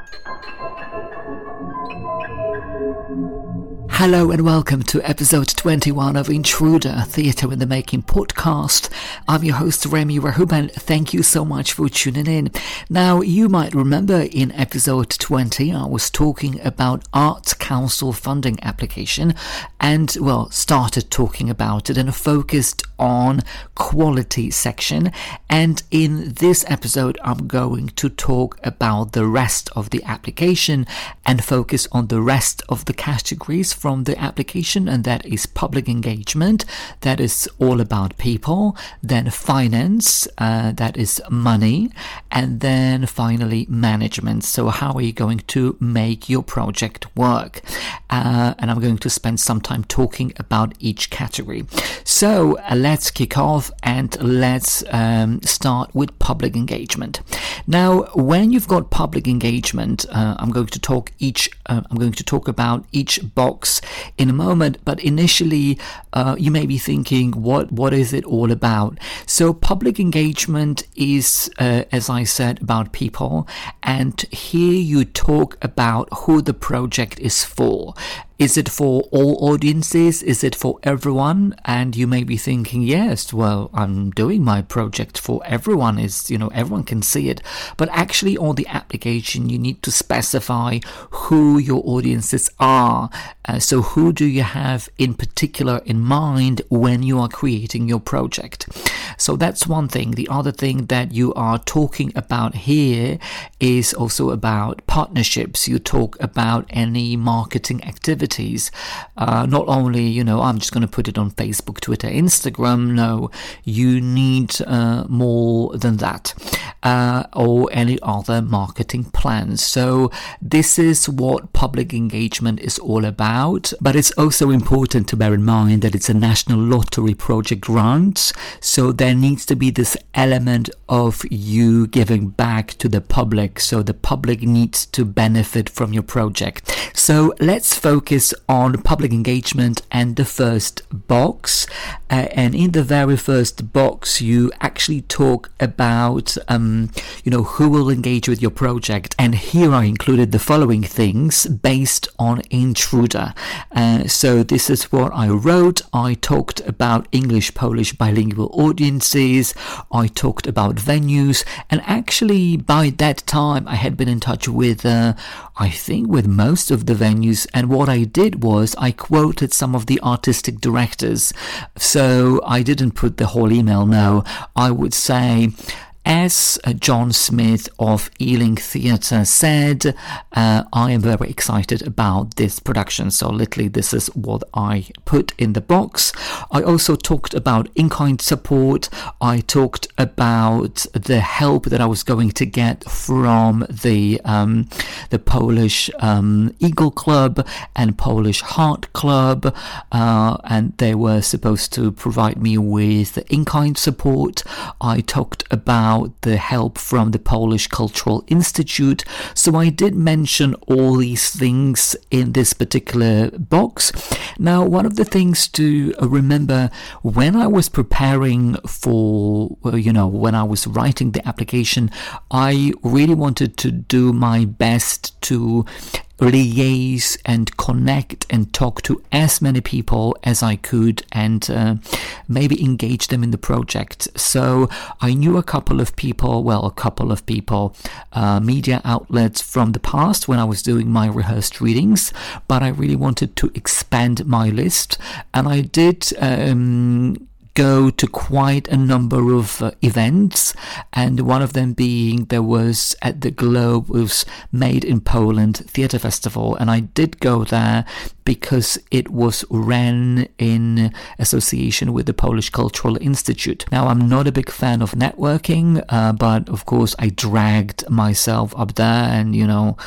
Thank you. Hello and welcome to episode 21 of Intruder Theatre in the Making podcast. I'm your host Remy Rahuban. Thank you so much for tuning in. Now, you might remember in episode 20, I was talking about Arts Council funding application and, well, started talking about it and focused on quality section. And in this episode, I'm going to talk about the rest of the application and focus on the rest of the categories from the application, and that is public engagement, that is all about people, then finance, uh, that is money, and then finally management. So, how are you going to make your project work? Uh, and I'm going to spend some time talking about each category. So, uh, let's kick off and let's um, start with public engagement. Now, when you've got public engagement, uh, I'm going to talk each. Uh, I'm going to talk about each box in a moment, but initially uh, you may be thinking, what what is it all about? So public engagement is, uh, as I said, about people, and here you talk about who the project is for. Is it for all audiences? Is it for everyone? And you may be thinking, yes, well, I'm doing my project for everyone. Is you know everyone can see it, but actually on the application you need to specify who your audiences are. Uh, so who do you have in particular in mind when you are creating your project? So that's one thing. The other thing that you are talking about here is also about partnerships. You talk about any marketing activity activities. Uh, not only, you know, I'm just going to put it on Facebook, Twitter, Instagram. No, you need uh, more than that. Uh, or any other marketing plans. So, this is what public engagement is all about. But it's also important to bear in mind that it's a national lottery project grant. So, there needs to be this element of you giving back to the public. So, the public needs to benefit from your project. So, let's focus on public engagement and the first box. Uh, and in the very first box, you actually talk about, um, you know, who will engage with your project. And here I included the following things based on Intruder. Uh, so this is what I wrote. I talked about English Polish bilingual audiences. I talked about venues. And actually, by that time, I had been in touch with, uh, I think, with most of the venues. And what I did was I quoted some of the artistic directors. So I didn't put the whole email, no. I would say, as John Smith of Ealing Theatre said, uh, I am very excited about this production. So, literally, this is what I put in the box. I also talked about in kind support. I talked about the help that I was going to get from the um, the Polish um, Eagle Club and Polish Hearth Club, uh, and they were supposed to provide me with in kind support. I talked about about the help from the Polish Cultural Institute. So I did mention all these things in this particular box. Now, one of the things to remember when I was preparing for, uh, you know, when I was writing the application, I really wanted to do my best to liaise and connect and talk to as many people as I could and uh, maybe engage them in the project. So I knew a couple of people, well, a couple of people, uh, media outlets from the past when I was doing my rehearsed readings, but I really wanted to expand my list and I did um, go to quite a number of uh, events, and one of them being there was at the Globe was Made in Poland Theatre Festival, and I did go there because it was ran in association with the Polish Cultural Institute. Now, I'm not a big fan of networking, uh, but of course, I dragged myself up there and, you know,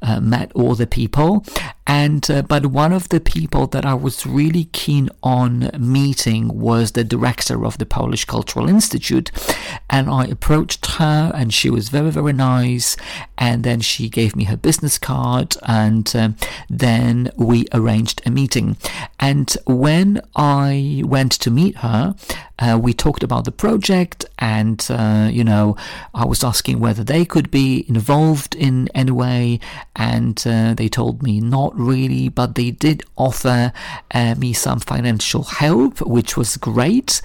uh, met all the people. And, uh, but one of the people that I was really keen on meeting was the director of the Polish Cultural Institute. And I approached her, and she was very, very nice. And then she gave me her business card, and um, then we arranged arranged a meeting. And when I went to meet her, Uh, we talked about the project, and uh, you know, I was asking whether they could be involved in any way, and uh, they told me not really, but they did offer uh, me some financial help, which was great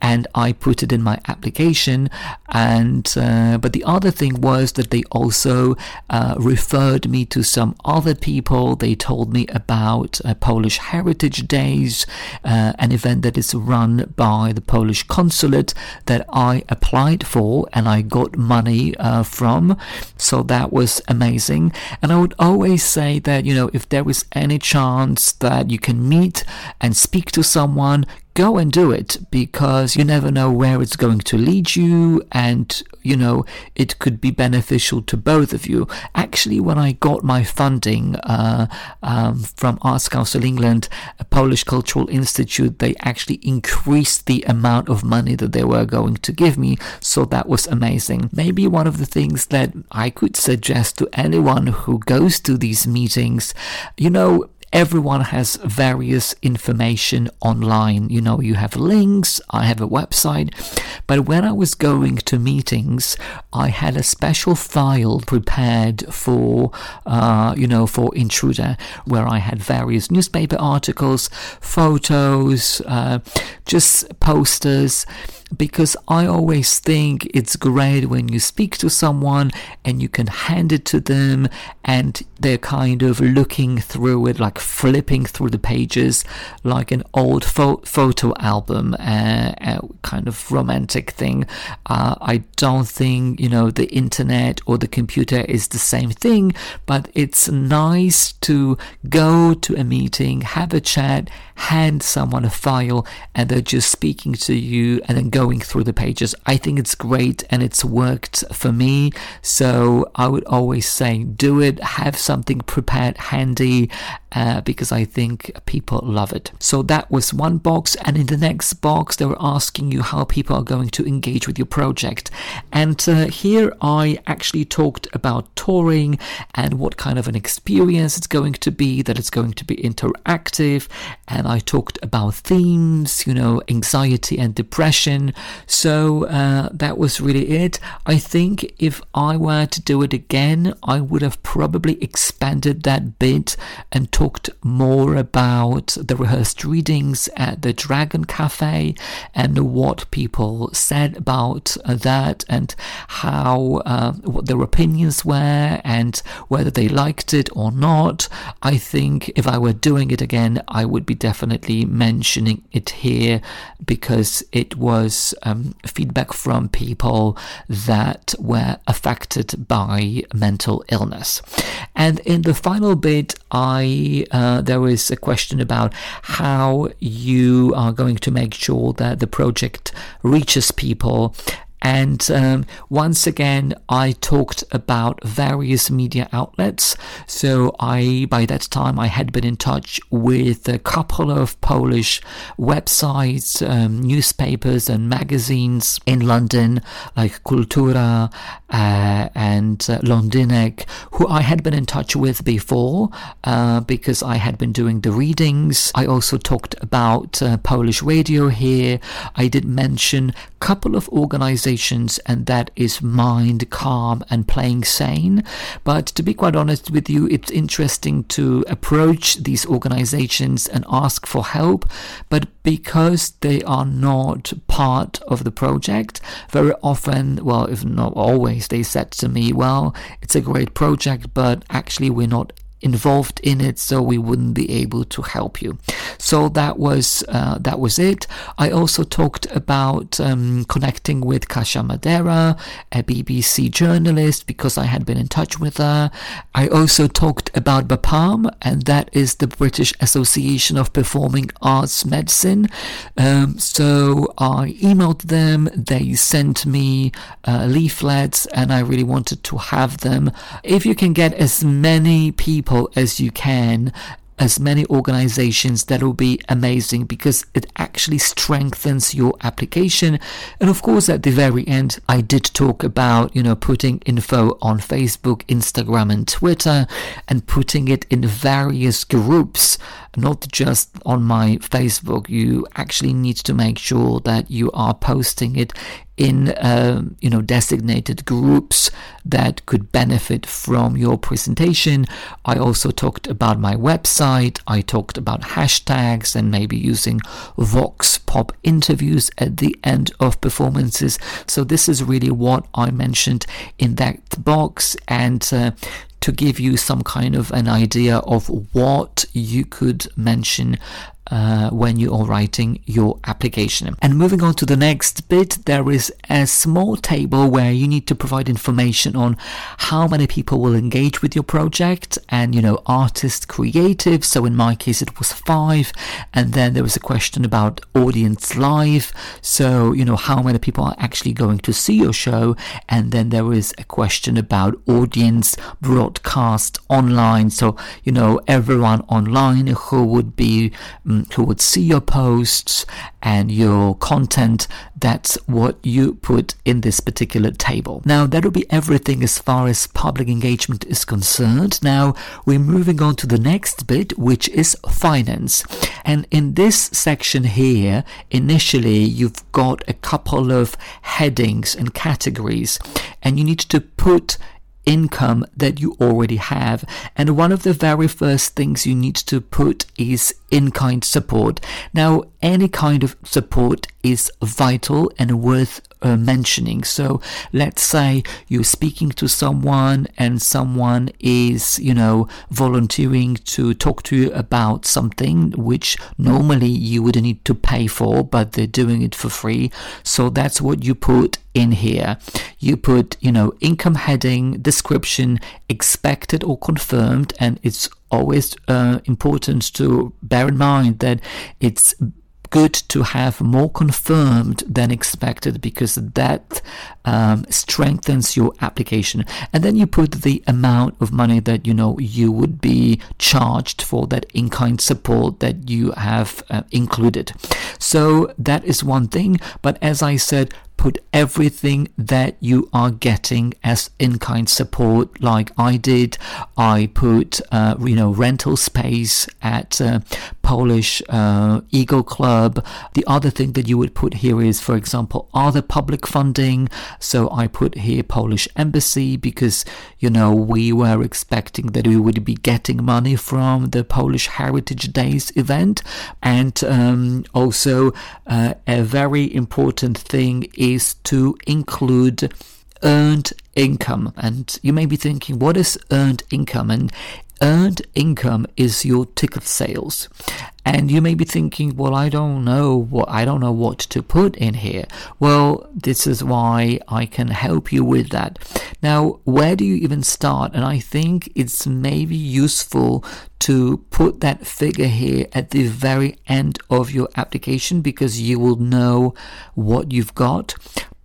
and I put it in my application. And uh, but the other thing was that they also uh, referred me to some other people. They told me about uh, Polish Heritage Days, uh, an event that is run by the Polish consulate that I applied for and I got money uh, from. So that was amazing. And I would always say that you know if there is any chance that you can meet and speak to someone go and do it because you never know where it's going to lead you and you know it could be beneficial to both of you. Actually when i got my funding uh, um, from arts council england a polish cultural institute they actually increased the amount of money that they were going to give me. So that was amazing. Maybe one of the things that i could suggest to anyone who goes to these meetings you know everyone has various information online. You know, you have links, I have a website. But when I was going to meetings, I had a special file prepared for, uh, you know, for Intruder, where I had various newspaper articles, photos, uh, just posters because I always think it's great when you speak to someone and you can hand it to them and they're kind of looking through it, like flipping through the pages, like an old fo- photo album, uh, uh, kind of romantic thing. Uh, I don't think, you know, the internet or the computer is the same thing, but it's nice to go to a meeting, have a chat, hand someone a file, and they're just speaking to you and then going through the pages. I think it's great and it's worked for me. So I would always say do it, have something prepared handy uh, because I think people love it. So that was one box, and in the next box, they were asking you how people are going to engage with your project. And uh, here I actually talked about touring and what kind of an experience it's going to be, that it's going to be interactive, and I talked about themes, you know, anxiety and depression. So uh, that was really it. I think if I were to do it again, I would have probably expanded that bit and talked more about the rehearsed readings at the Dragon Cafe and what people said about that and how uh, what their opinions were and whether they liked it or not. I think if I were doing it again, I would be definitely mentioning it here because it was um, feedback from people that were affected by mental illness. And in the final bit, I uh, there was a question about how you are going to make sure that the project reaches people and um, once again, I talked about various media outlets. So I, by that time, I had been in touch with a couple of Polish websites, um, newspapers, and magazines in London, like Kultura uh, and uh, Londynek, who I had been in touch with before uh, because I had been doing the readings. I also talked about uh, Polish radio here. I did mention a couple of organizations organizations, and that is Mind, Calm, and Playing Sane. But to be quite honest with you, it's interesting to approach these organizations and ask for help. But because they are not part of the project, very often, well, if not always, they said to me, well, it's a great project, but actually we're not involved in it so we wouldn't be able to help you. So that was uh, that was it. I also talked about um, connecting with Kasia Madera a bbc journalist because i had been in touch with her. I also talked about bapam and that is the british association of performing arts medicine. Um, so i emailed them. They sent me uh, leaflets and i really wanted to have them. If you can get as many people people as you can as many organizations, that will be amazing because it actually strengthens your application. And of course, at the very end, I did talk about, you know, putting info on Facebook, Instagram, and Twitter and putting it in various groups, not just on my Facebook. You actually need to make sure that you are posting it in uh, you know designated groups that could benefit from your presentation. I also talked about my website. I talked about hashtags and maybe using vox pop interviews at the end of performances. So this is really what I mentioned in that box and uh, to give you some kind of an idea of what you could mention uh, when you are writing your application. And moving on to the next bit, there is a small table where you need to provide information on how many people will engage with your project and, you know, artist creative. So in my case, it was five. And then there was a question about audience live. So, you know, how many people are actually going to see your show. And then there is a question about audience broadcast online. So, you know, everyone online who would be um, who would see your posts and your content. That's what you put in this particular table. Now, that will be everything as far as public engagement is concerned. Now, we're moving on to the next bit, which is finance. And in this section here, initially, you've got a couple of headings and categories, and you need to put income that you already have. And one of the very first things you need to put is in kind support. Now, any kind of support is vital and worth uh, mentioning. So, let's say you're speaking to someone and someone is, you know, volunteering to talk to you about something which normally you would need to pay for, but they're doing it for free. So, that's what you put in here. You put, you know, income heading, description, expected or confirmed, and it's always uh, important to bear in mind that it's good to have more confirmed than expected because that um, strengthens your application. And then you put the amount of money that you know you would be charged for that in kind support that you have uh, included. So that is one thing. But as I said, put everything that you are getting as in-kind support like I did. I put, uh, you know, rental space at uh, Polish uh, Eagle Club. The other thing that you would put here is, for example, other public funding. So I put here Polish Embassy because, you know, we were expecting that we would be getting money from the Polish Heritage Days event. And um, also uh, a very important thing is to include earned income. And you may be thinking, what is earned income? And earned income is your ticket sales. And you may be thinking, well, I don't know what I don't know what to put in here. Well, this is why I can help you with that. Now, where do you even start? And I think it's maybe useful to put that figure here at the very end of your application because you will know what you've got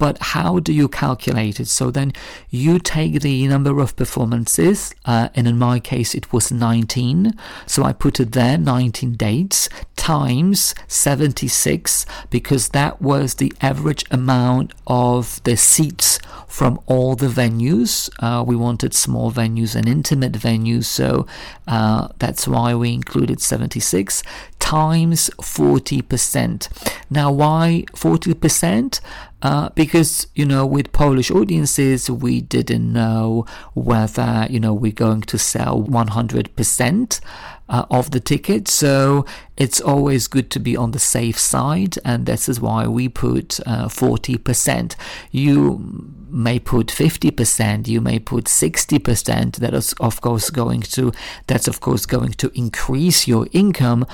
but how do you calculate it? So then you take the number of performances, uh, and in my case it was 19. So I put it there, 19 dates, times 76, because that was the average amount of the seats from all the venues. Uh, we wanted small venues and intimate venues, so uh, that's why we included 76 times 40%. Now, why 40%? Uh, because you know with Polish audiences we didn't know whether you know we're going to sell 100% uh, of the ticket so it's always good to be on the safe side and this is why we put uh, 40% you may put 50%, you may put 60%. That is, of course, going to, that's of course going to increase your income.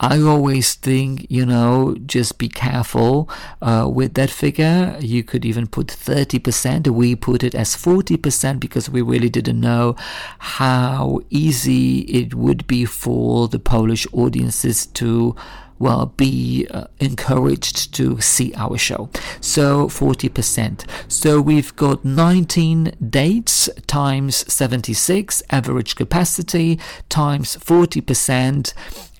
I always think, you know, just be careful uh, with that figure. You could even put 30%. We put it as 40% because we really didn't know how easy it would be for the Polish audiences to well be uh, encouraged to see our show. So 40%. So we've got 19 dates times 76 average capacity times 40%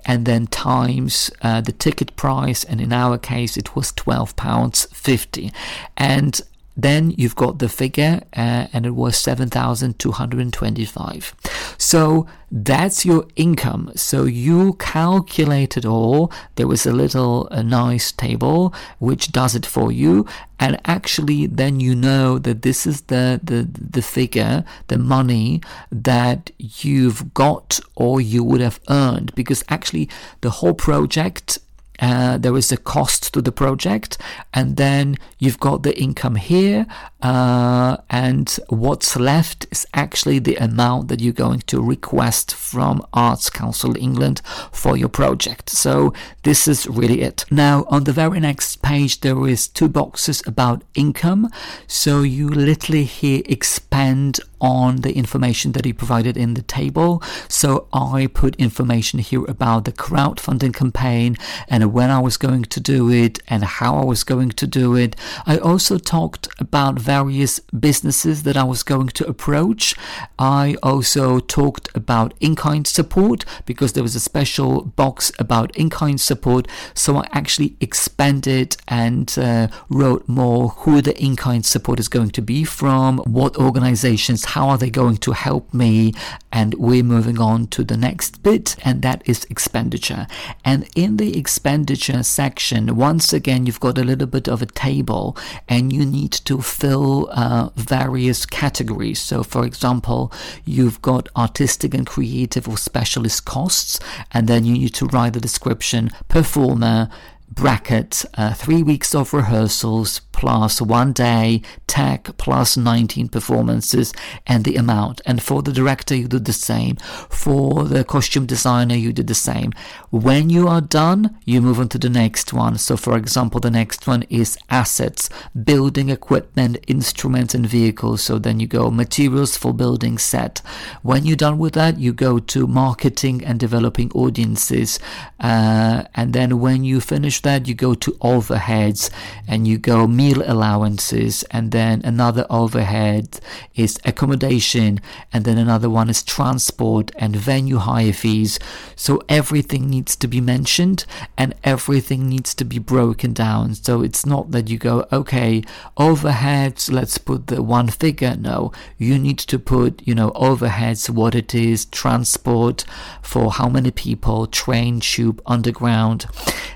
and then times uh, the ticket price and in our case it was 12 pounds 50 and then you've got the figure, uh, and it was 7,225. So that's your income. So you calculate it all. There was a little a nice table which does it for you, and actually, then you know that this is the the the figure, the money that you've got or you would have earned, because actually the whole project uh, there is a cost to the project, and then you've got the income here, uh, and what's left is actually the amount that you're going to request from Arts Council England for your project. So this is really it. Now, on the very next page, there is two boxes about income. So you literally here expand on the information that he provided in the table. So I put information here about the crowdfunding campaign and when I was going to do it and how I was going to do it. I also talked about various businesses that I was going to approach. I also talked about in-kind support because there was a special box about in-kind support. So I actually expanded and uh, wrote more who the in-kind support is going to be from, what organizations how are they going to help me? And we're moving on to the next bit, and that is expenditure. And in the expenditure section, once again, you've got a little bit of a table, and you need to fill uh, various categories. So, for example, you've got artistic and creative or specialist costs, and then you need to write the description performer bracket uh, three weeks of rehearsals plus one day tech plus 19 performances and the amount. And for the director you do the same. For the costume designer you do the same. When you are done you move on to the next one. So for example the next one is assets building equipment instruments and vehicles. So then you go materials for building set. When you're done with that you go to marketing and developing audiences. Uh, and then when you finish that you go to overheads and you go meal allowances and then another overhead is accommodation and then another one is transport and venue hire fees. So everything needs to be mentioned and everything needs to be broken down. So it's not that you go okay overheads let's put the one figure. No you need to put you know overheads what it is transport for how many people train tube underground.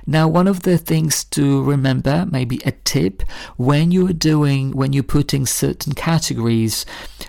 Now one of the things to remember maybe a tip when you're doing when you're putting certain categories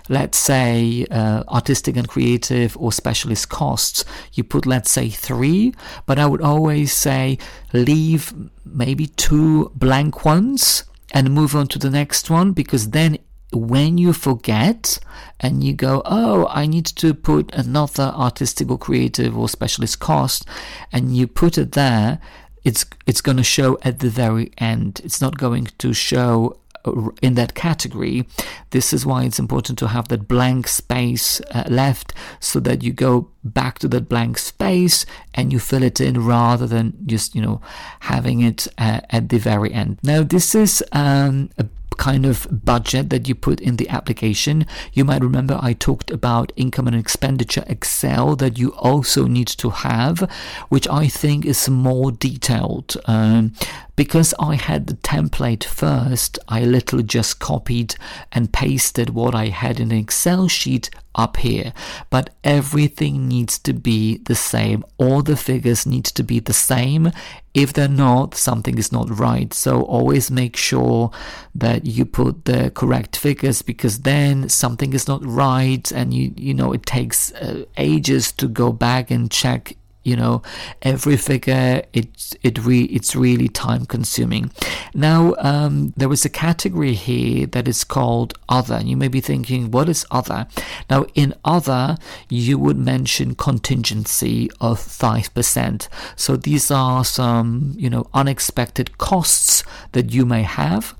let's say uh, artistic and creative or specialist costs you put let's say three but i would always say leave maybe two blank ones and move on to the next one because then when you forget and you go, oh, I need to put another artistic or creative or specialist cost, and you put it there, it's it's going to show at the very end. It's not going to show uh, in that category. This is why it's important to have that blank space uh, left so that you go back to that blank space and you fill it in rather than just, you know, having it uh, at the very end. Now, this is um, a kind of budget that you put in the application. You might remember I talked about income and expenditure Excel that you also need to have, which I think is more detailed. Um, because I had the template first, I literally just copied and pasted what I had in an Excel sheet up here, but everything needs to be the same. All the figures need to be the same. If they're not, something is not right. So always make sure that you put the correct figures because then something is not right and you you know it takes uh, ages to go back and check you know every figure it's it re, it's really time consuming. Now um, there is a category here that is called other and you may be thinking what is other? Now in other you would mention contingency of 5% so these are some you know unexpected costs that you may have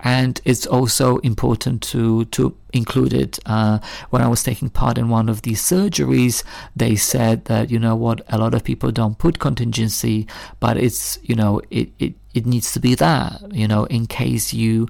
and it's also important to to include it. Uh, when I was taking part in one of these surgeries, they said that you know what, a lot of people don't put contingency, but it's you know it it it needs to be there, you know, in case you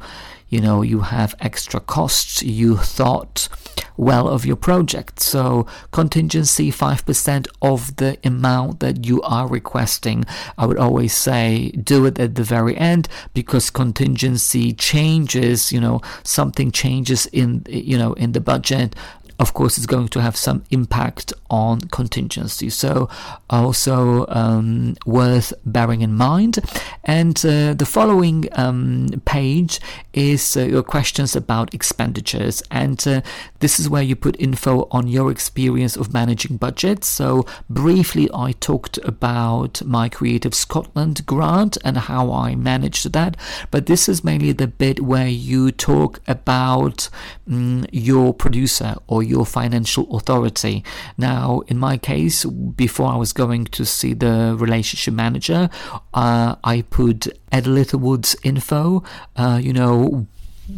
you know you have extra costs you thought well of your project. So contingency 5% of the amount that you are requesting i would always say do it at the very end because contingency changes you know something changes in you know in the budget of course, it's going to have some impact on contingency. So, also um, worth bearing in mind. And uh, the following um, page is uh, your questions about expenditures. And uh, this is where you put info on your experience of managing budgets. So, briefly, I talked about my Creative Scotland grant and how I managed that. But this is mainly the bit where you talk about um, your producer or your financial authority. Now, in my case, before I was going to see the relationship manager, uh, I put Ed Littlewood's info, uh, you know,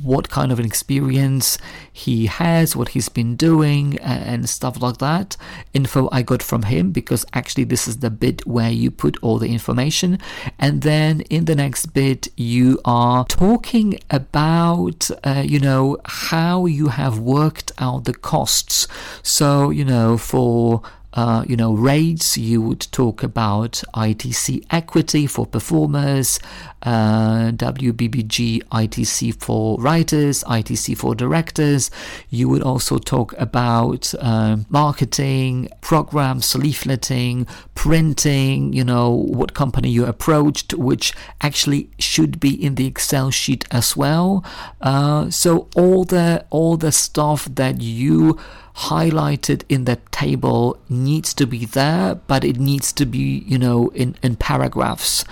what kind of an experience he has, what he's been doing, and stuff like that. Info I got from him because actually this is the bit where you put all the information. And then in the next bit, you are talking about, uh, you know, how you have worked out the costs. So, you know, for uh, you know, rates, you would talk about ITC equity for performers, uh, WGGB ITC for writers, ITC for directors. You would also talk about uh, marketing, programs, leafleting, printing, you know, what company you approached, which actually should be in the Excel sheet as well. Uh, so all the all the stuff that you highlighted in that table needs to be there, but it needs to be, you know, in, in paragraphs.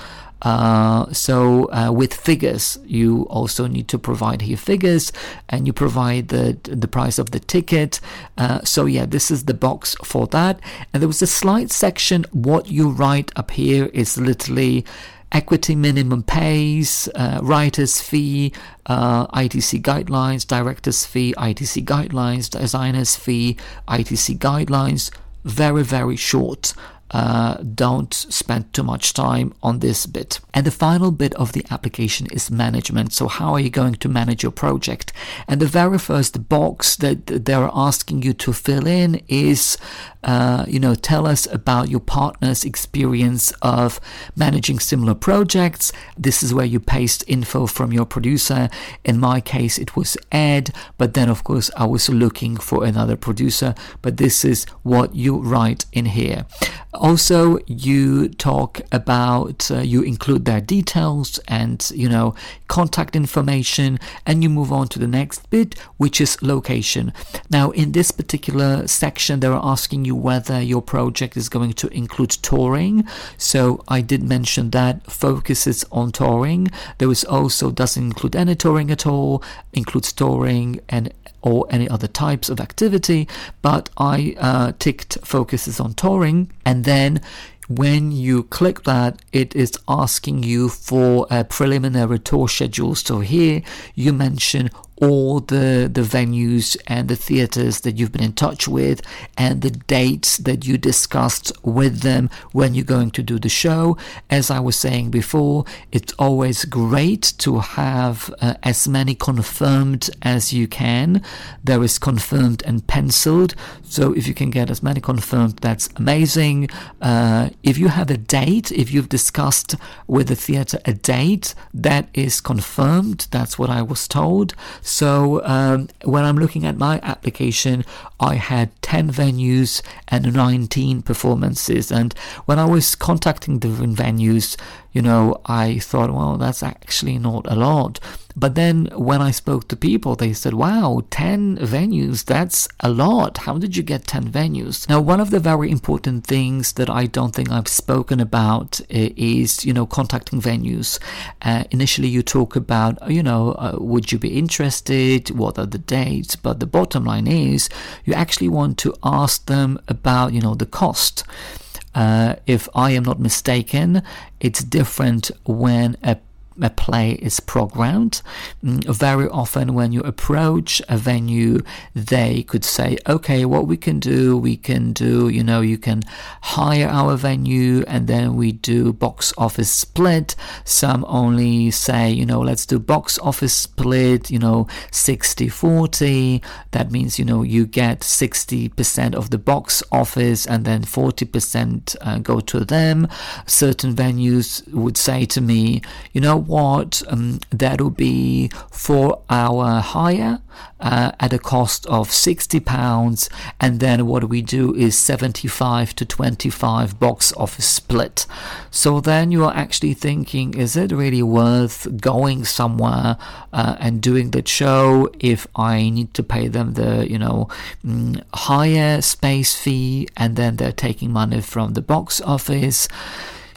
Uh, so uh, with figures, you also need to provide here figures, and you provide the the price of the ticket. Uh, so yeah, this is the box for that. And there was a slide section. What you write up here is literally equity minimum pays, uh, writer's fee, uh, ITC guidelines, director's fee, ITC guidelines, designer's fee, ITC guidelines. Very, very short uh, don't spend too much time on this bit. And the final bit of the application is management. So, how are you going to manage your project? And the very first box that they're asking you to fill in is, uh, you know, tell us about your partner's experience of managing similar projects. This is where you paste info from your producer. In my case, it was Ed, but then, of course, I was looking for another producer. But this is what you write in here. Also, you talk about, uh, you include their details and, you know, contact information, and you move on to the next bit, which is location. Now, in this particular section, they're asking you whether your project is going to include touring. So I did mention that focuses on touring. There is also doesn't include any touring at all, includes touring and or any other types of activity, but I uh, ticked focuses on touring and then when you click that, it is asking you for a preliminary tour schedule. So here you mention all the the venues and the theaters that you've been in touch with and the dates that you discussed with them when you're going to do the show. As i was saying before it's always great to have uh, as many confirmed as you can. There is confirmed and penciled. So if you can get as many confirmed that's amazing. Uh, if you have a date if you've discussed with the theater a date that is confirmed that's what i was told so um, when I'm looking at my application, I had 10 venues and 19 performances. And when I was contacting the venues, you know, I thought, well, that's actually not a lot. But then when I spoke to people, they said, wow, 10 venues, that's a lot. How did you get 10 venues? Now, one of the very important things that I don't think I've spoken about is, you know, contacting venues. Uh, initially, you talk about, you know, uh, would you be interested? What are the dates? But the bottom line is, you actually want to ask them about, you know, the cost. Uh, if I am not mistaken, it's different when a a play is programmed. Mm, very often, when you approach a venue, they could say, okay, what we can do, we can do, you know, you can hire our venue and then we do box office split. Some only say, you know, let's do box office split, you know, 60 40. That means, you know, you get 60% of the box office and then 40% uh, go to them. Certain venues would say to me, you know what, um, that'll be for our hire uh, at a cost of 60 pounds. And then what we do is 75 to 25 box office split. So then you are actually thinking is it really worth going somewhere uh, and doing the show if i need to pay them the you know mm, higher space fee and then they're taking money from the box office?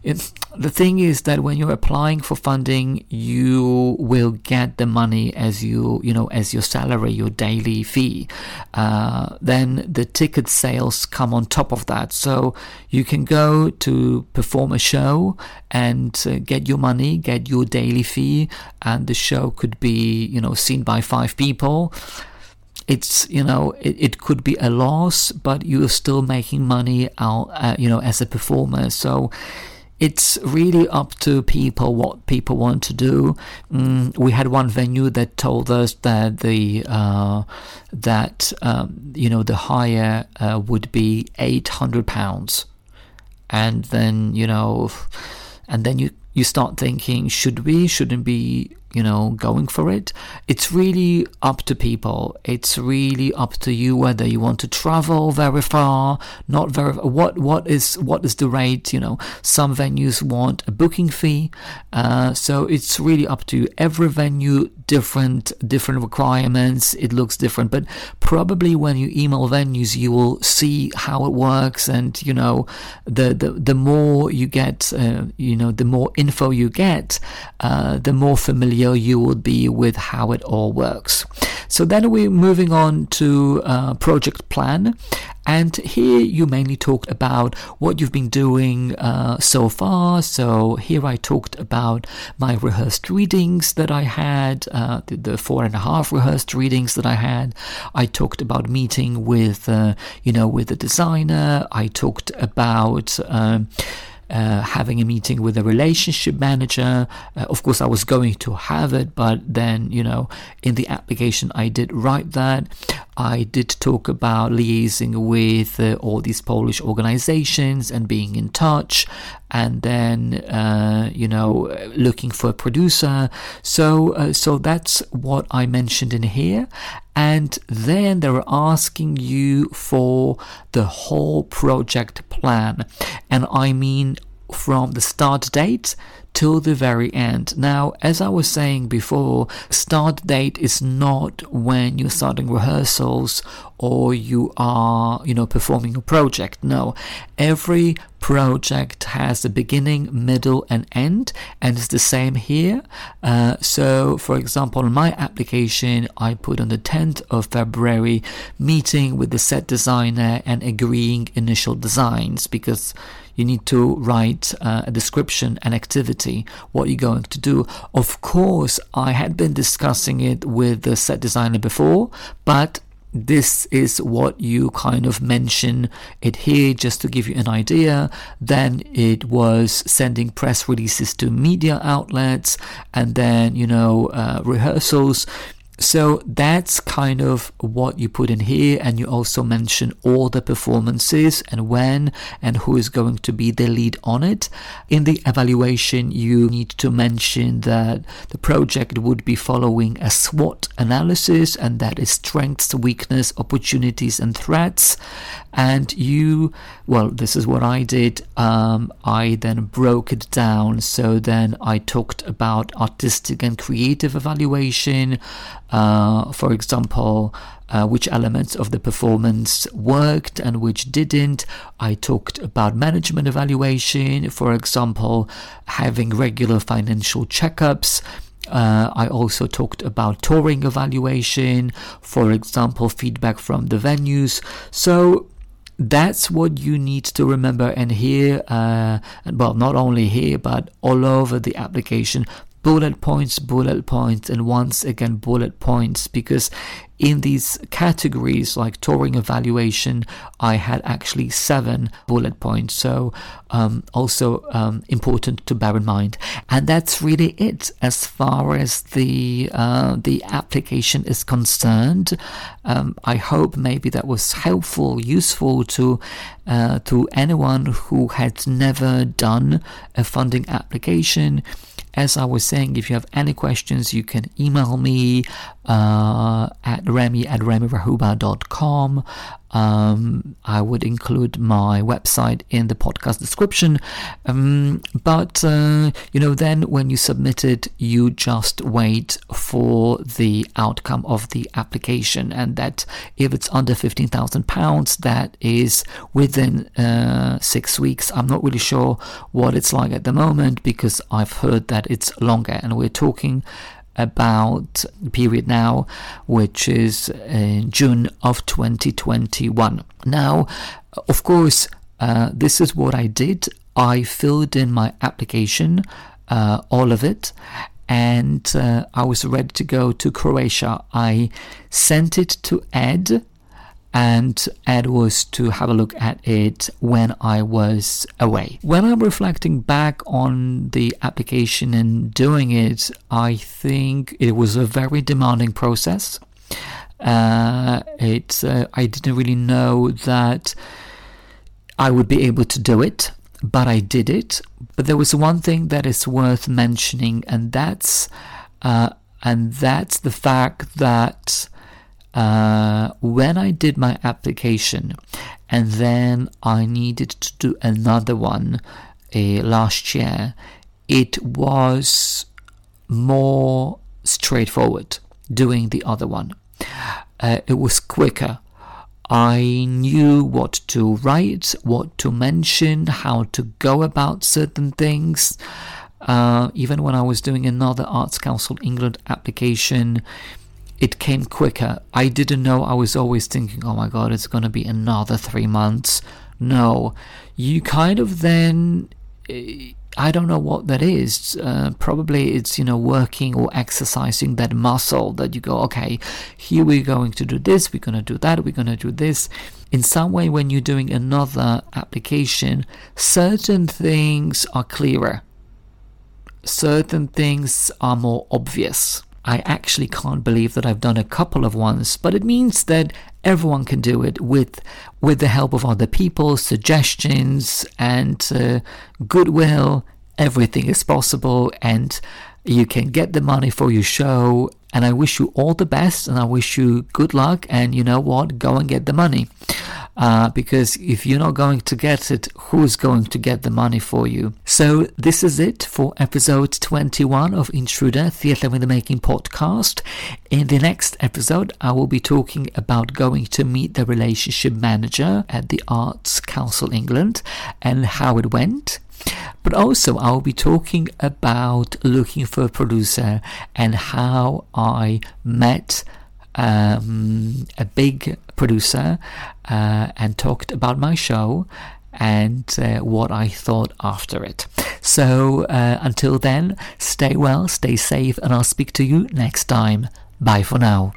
It, the thing is that when you're applying for funding, you will get the money as you, you know, as your salary, your daily fee. Uh, then the ticket sales come on top of that. So you can go to perform a show and uh, get your money, get your daily fee, and the show could be, you know, seen by five people it's you know it, it could be a loss but you're still making money out uh, you know as a performer so it's really up to people what people want to do. Mm, we had one venue that told us that the uh, that um, you know the hire uh, would be eight hundred pounds, and then you know, and then you you start thinking, should we? Shouldn't be you know, going for it. It's really up to people. It's really up to you whether you want to travel very far, not very. What what is what is the rate? You know, some venues want a booking fee, uh, so it's really up to. Every venue different different requirements. It looks different, but probably when you email venues, you will see how it works, and you know, the the the more you get, uh, you know, the more info you get, uh, the more familiar you would be with how it all works. So then we're moving on to uh, project plan. And here you mainly talked about what you've been doing uh, so far. So here I talked about my rehearsed readings that I had, uh, the, the, four and a half rehearsed readings that I had. I talked about meeting with, uh, you know, with the designer. I talked about. Um, uh, having a meeting with a relationship manager. Uh, of course, I was going to have it, but then, you know, in the application, I did write that. I did talk about liaising with uh, all these Polish organizations and being in touch, and then, uh, you know, looking for a producer. So, uh, so that's what I mentioned in here and then they're asking you for the whole project plan. And I mean from the start date till the very end. Now, as I was saying before, start date is not when you're starting rehearsals or you are, you know, performing a project. No, every project has a beginning, middle, and end, and it's the same here. Uh, so, for example, in my application, I put on the 10th of February meeting with the set designer and agreeing initial designs because you need to write uh, a description and activity, what you're going to do. Of course, I had been discussing it with the set designer before, but this is what you kind of mention it here just to give you an idea. Then it was sending press releases to media outlets and then, you know, uh, rehearsals. So that's kind of what you put in here, and you also mention all the performances and when and who is going to be the lead on it. In the evaluation, you need to mention that the project would be following a SWOT analysis, and that is strengths, weakness, opportunities, and threats. And you, well, this is what I did. Um, I then broke it down. So then I talked about artistic and creative evaluation. Uh, for example, uh, which elements of the performance worked and which didn't. I talked about management evaluation, for example, having regular financial checkups. Uh, I also talked about touring evaluation, for example, feedback from the venues. So that's what you need to remember and here uh, well not only here but all over the application bullet points, bullet points, and once again bullet points because in these categories like touring evaluation, I had actually seven bullet points. So, um, also um, important to bear in mind. And that's really it as far as the uh, the application is concerned. Um, I hope maybe that was helpful, useful to uh, to anyone who had never done a funding application as I was saying, if you have any questions, you can email me uh, at remy at remyrahuba.com. Um, I would include my website in the podcast description. Um, but, uh, you know, then when you submit it, you just wait for the outcome of the application. And that if it's under £15,000, that is within uh, six weeks. I'm not really sure what it's like at the moment because I've heard that it's longer. And we're talking about the period now, which is in June of 2021. Now, of course, uh, this is what I did. I filled in my application, uh, all of it, and uh, I was ready to go to Croatia. I sent it to Ed and Ed was to have a look at it when I was away. When I'm reflecting back on the application and doing it, I think it was a very demanding process. Uh, it uh, I didn't really know that I would be able to do it, but I did it. But there was one thing that is worth mentioning, and that's uh, and that's the fact that uh, when I did my application and then I needed to do another one uh, last year, it was more straightforward doing the other one. Uh, it was quicker. I knew what to write, what to mention, how to go about certain things. Uh, even when I was doing another Arts Council England application, it came quicker. I didn't know. I was always thinking, oh my god, it's going to be another three months. No, you kind of then. Eh, I don't know what that is. Uh, probably it's, you know, working or exercising that muscle that you go, okay, here we're going to do this, we're going to do that, we're going to do this. In some way, when you're doing another application, certain things are clearer, certain things are more obvious. I actually can't believe that I've done a couple of ones, but it means that everyone can do it with with the help of other people, suggestions, and uh, goodwill. Everything is possible, and you can get the money for your show. And I wish you all the best, and I wish you good luck. And you know what? Go and get the money. Uh, because if you're not going to get it, who's going to get the money for you? So, this is it for episode 21 of Intruder Theatre in the Making podcast. In the next episode, I will be talking about going to meet the relationship manager at the Arts Council England and how it went. But also, I'll be talking about looking for a producer and how I met um, a big producer uh, and talked about my show and uh, what I thought after it. So uh, until then, stay well, stay safe, and I'll speak to you next time. Bye for now.